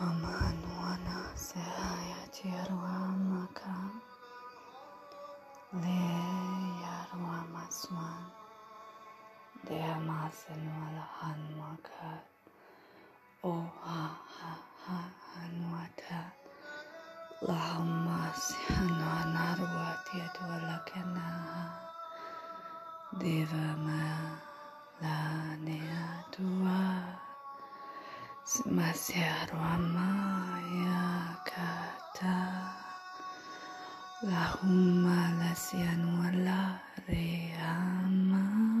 Amanuana Sehaya Tiaruamaka Le Yaruamaswan Deamasanwala Hanwaka O Ha Ha Ha Hanwata Lahamas Hanwanarwa Tiatualakanaha Deva Ma La Neatua demasiado amaya kata lahumma lasyanu ala reama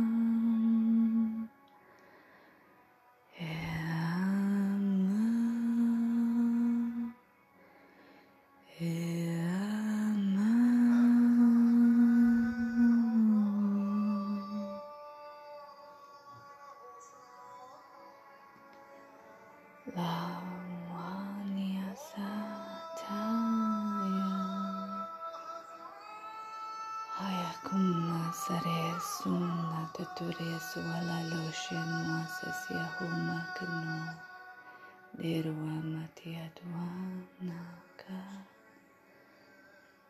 Hayakuma Sare Suna Tature Suala Loshen Wasasia Huma Kano Derwa Matia Naka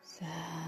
Saya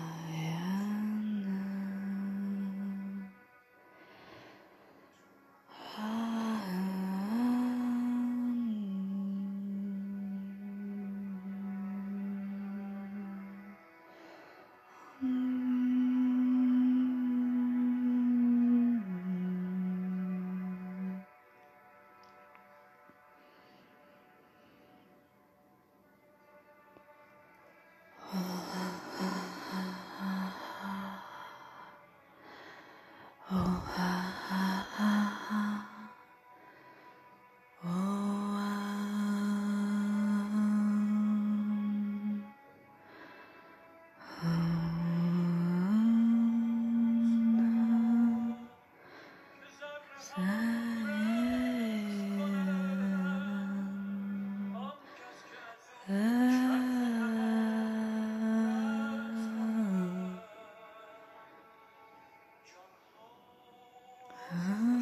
啊。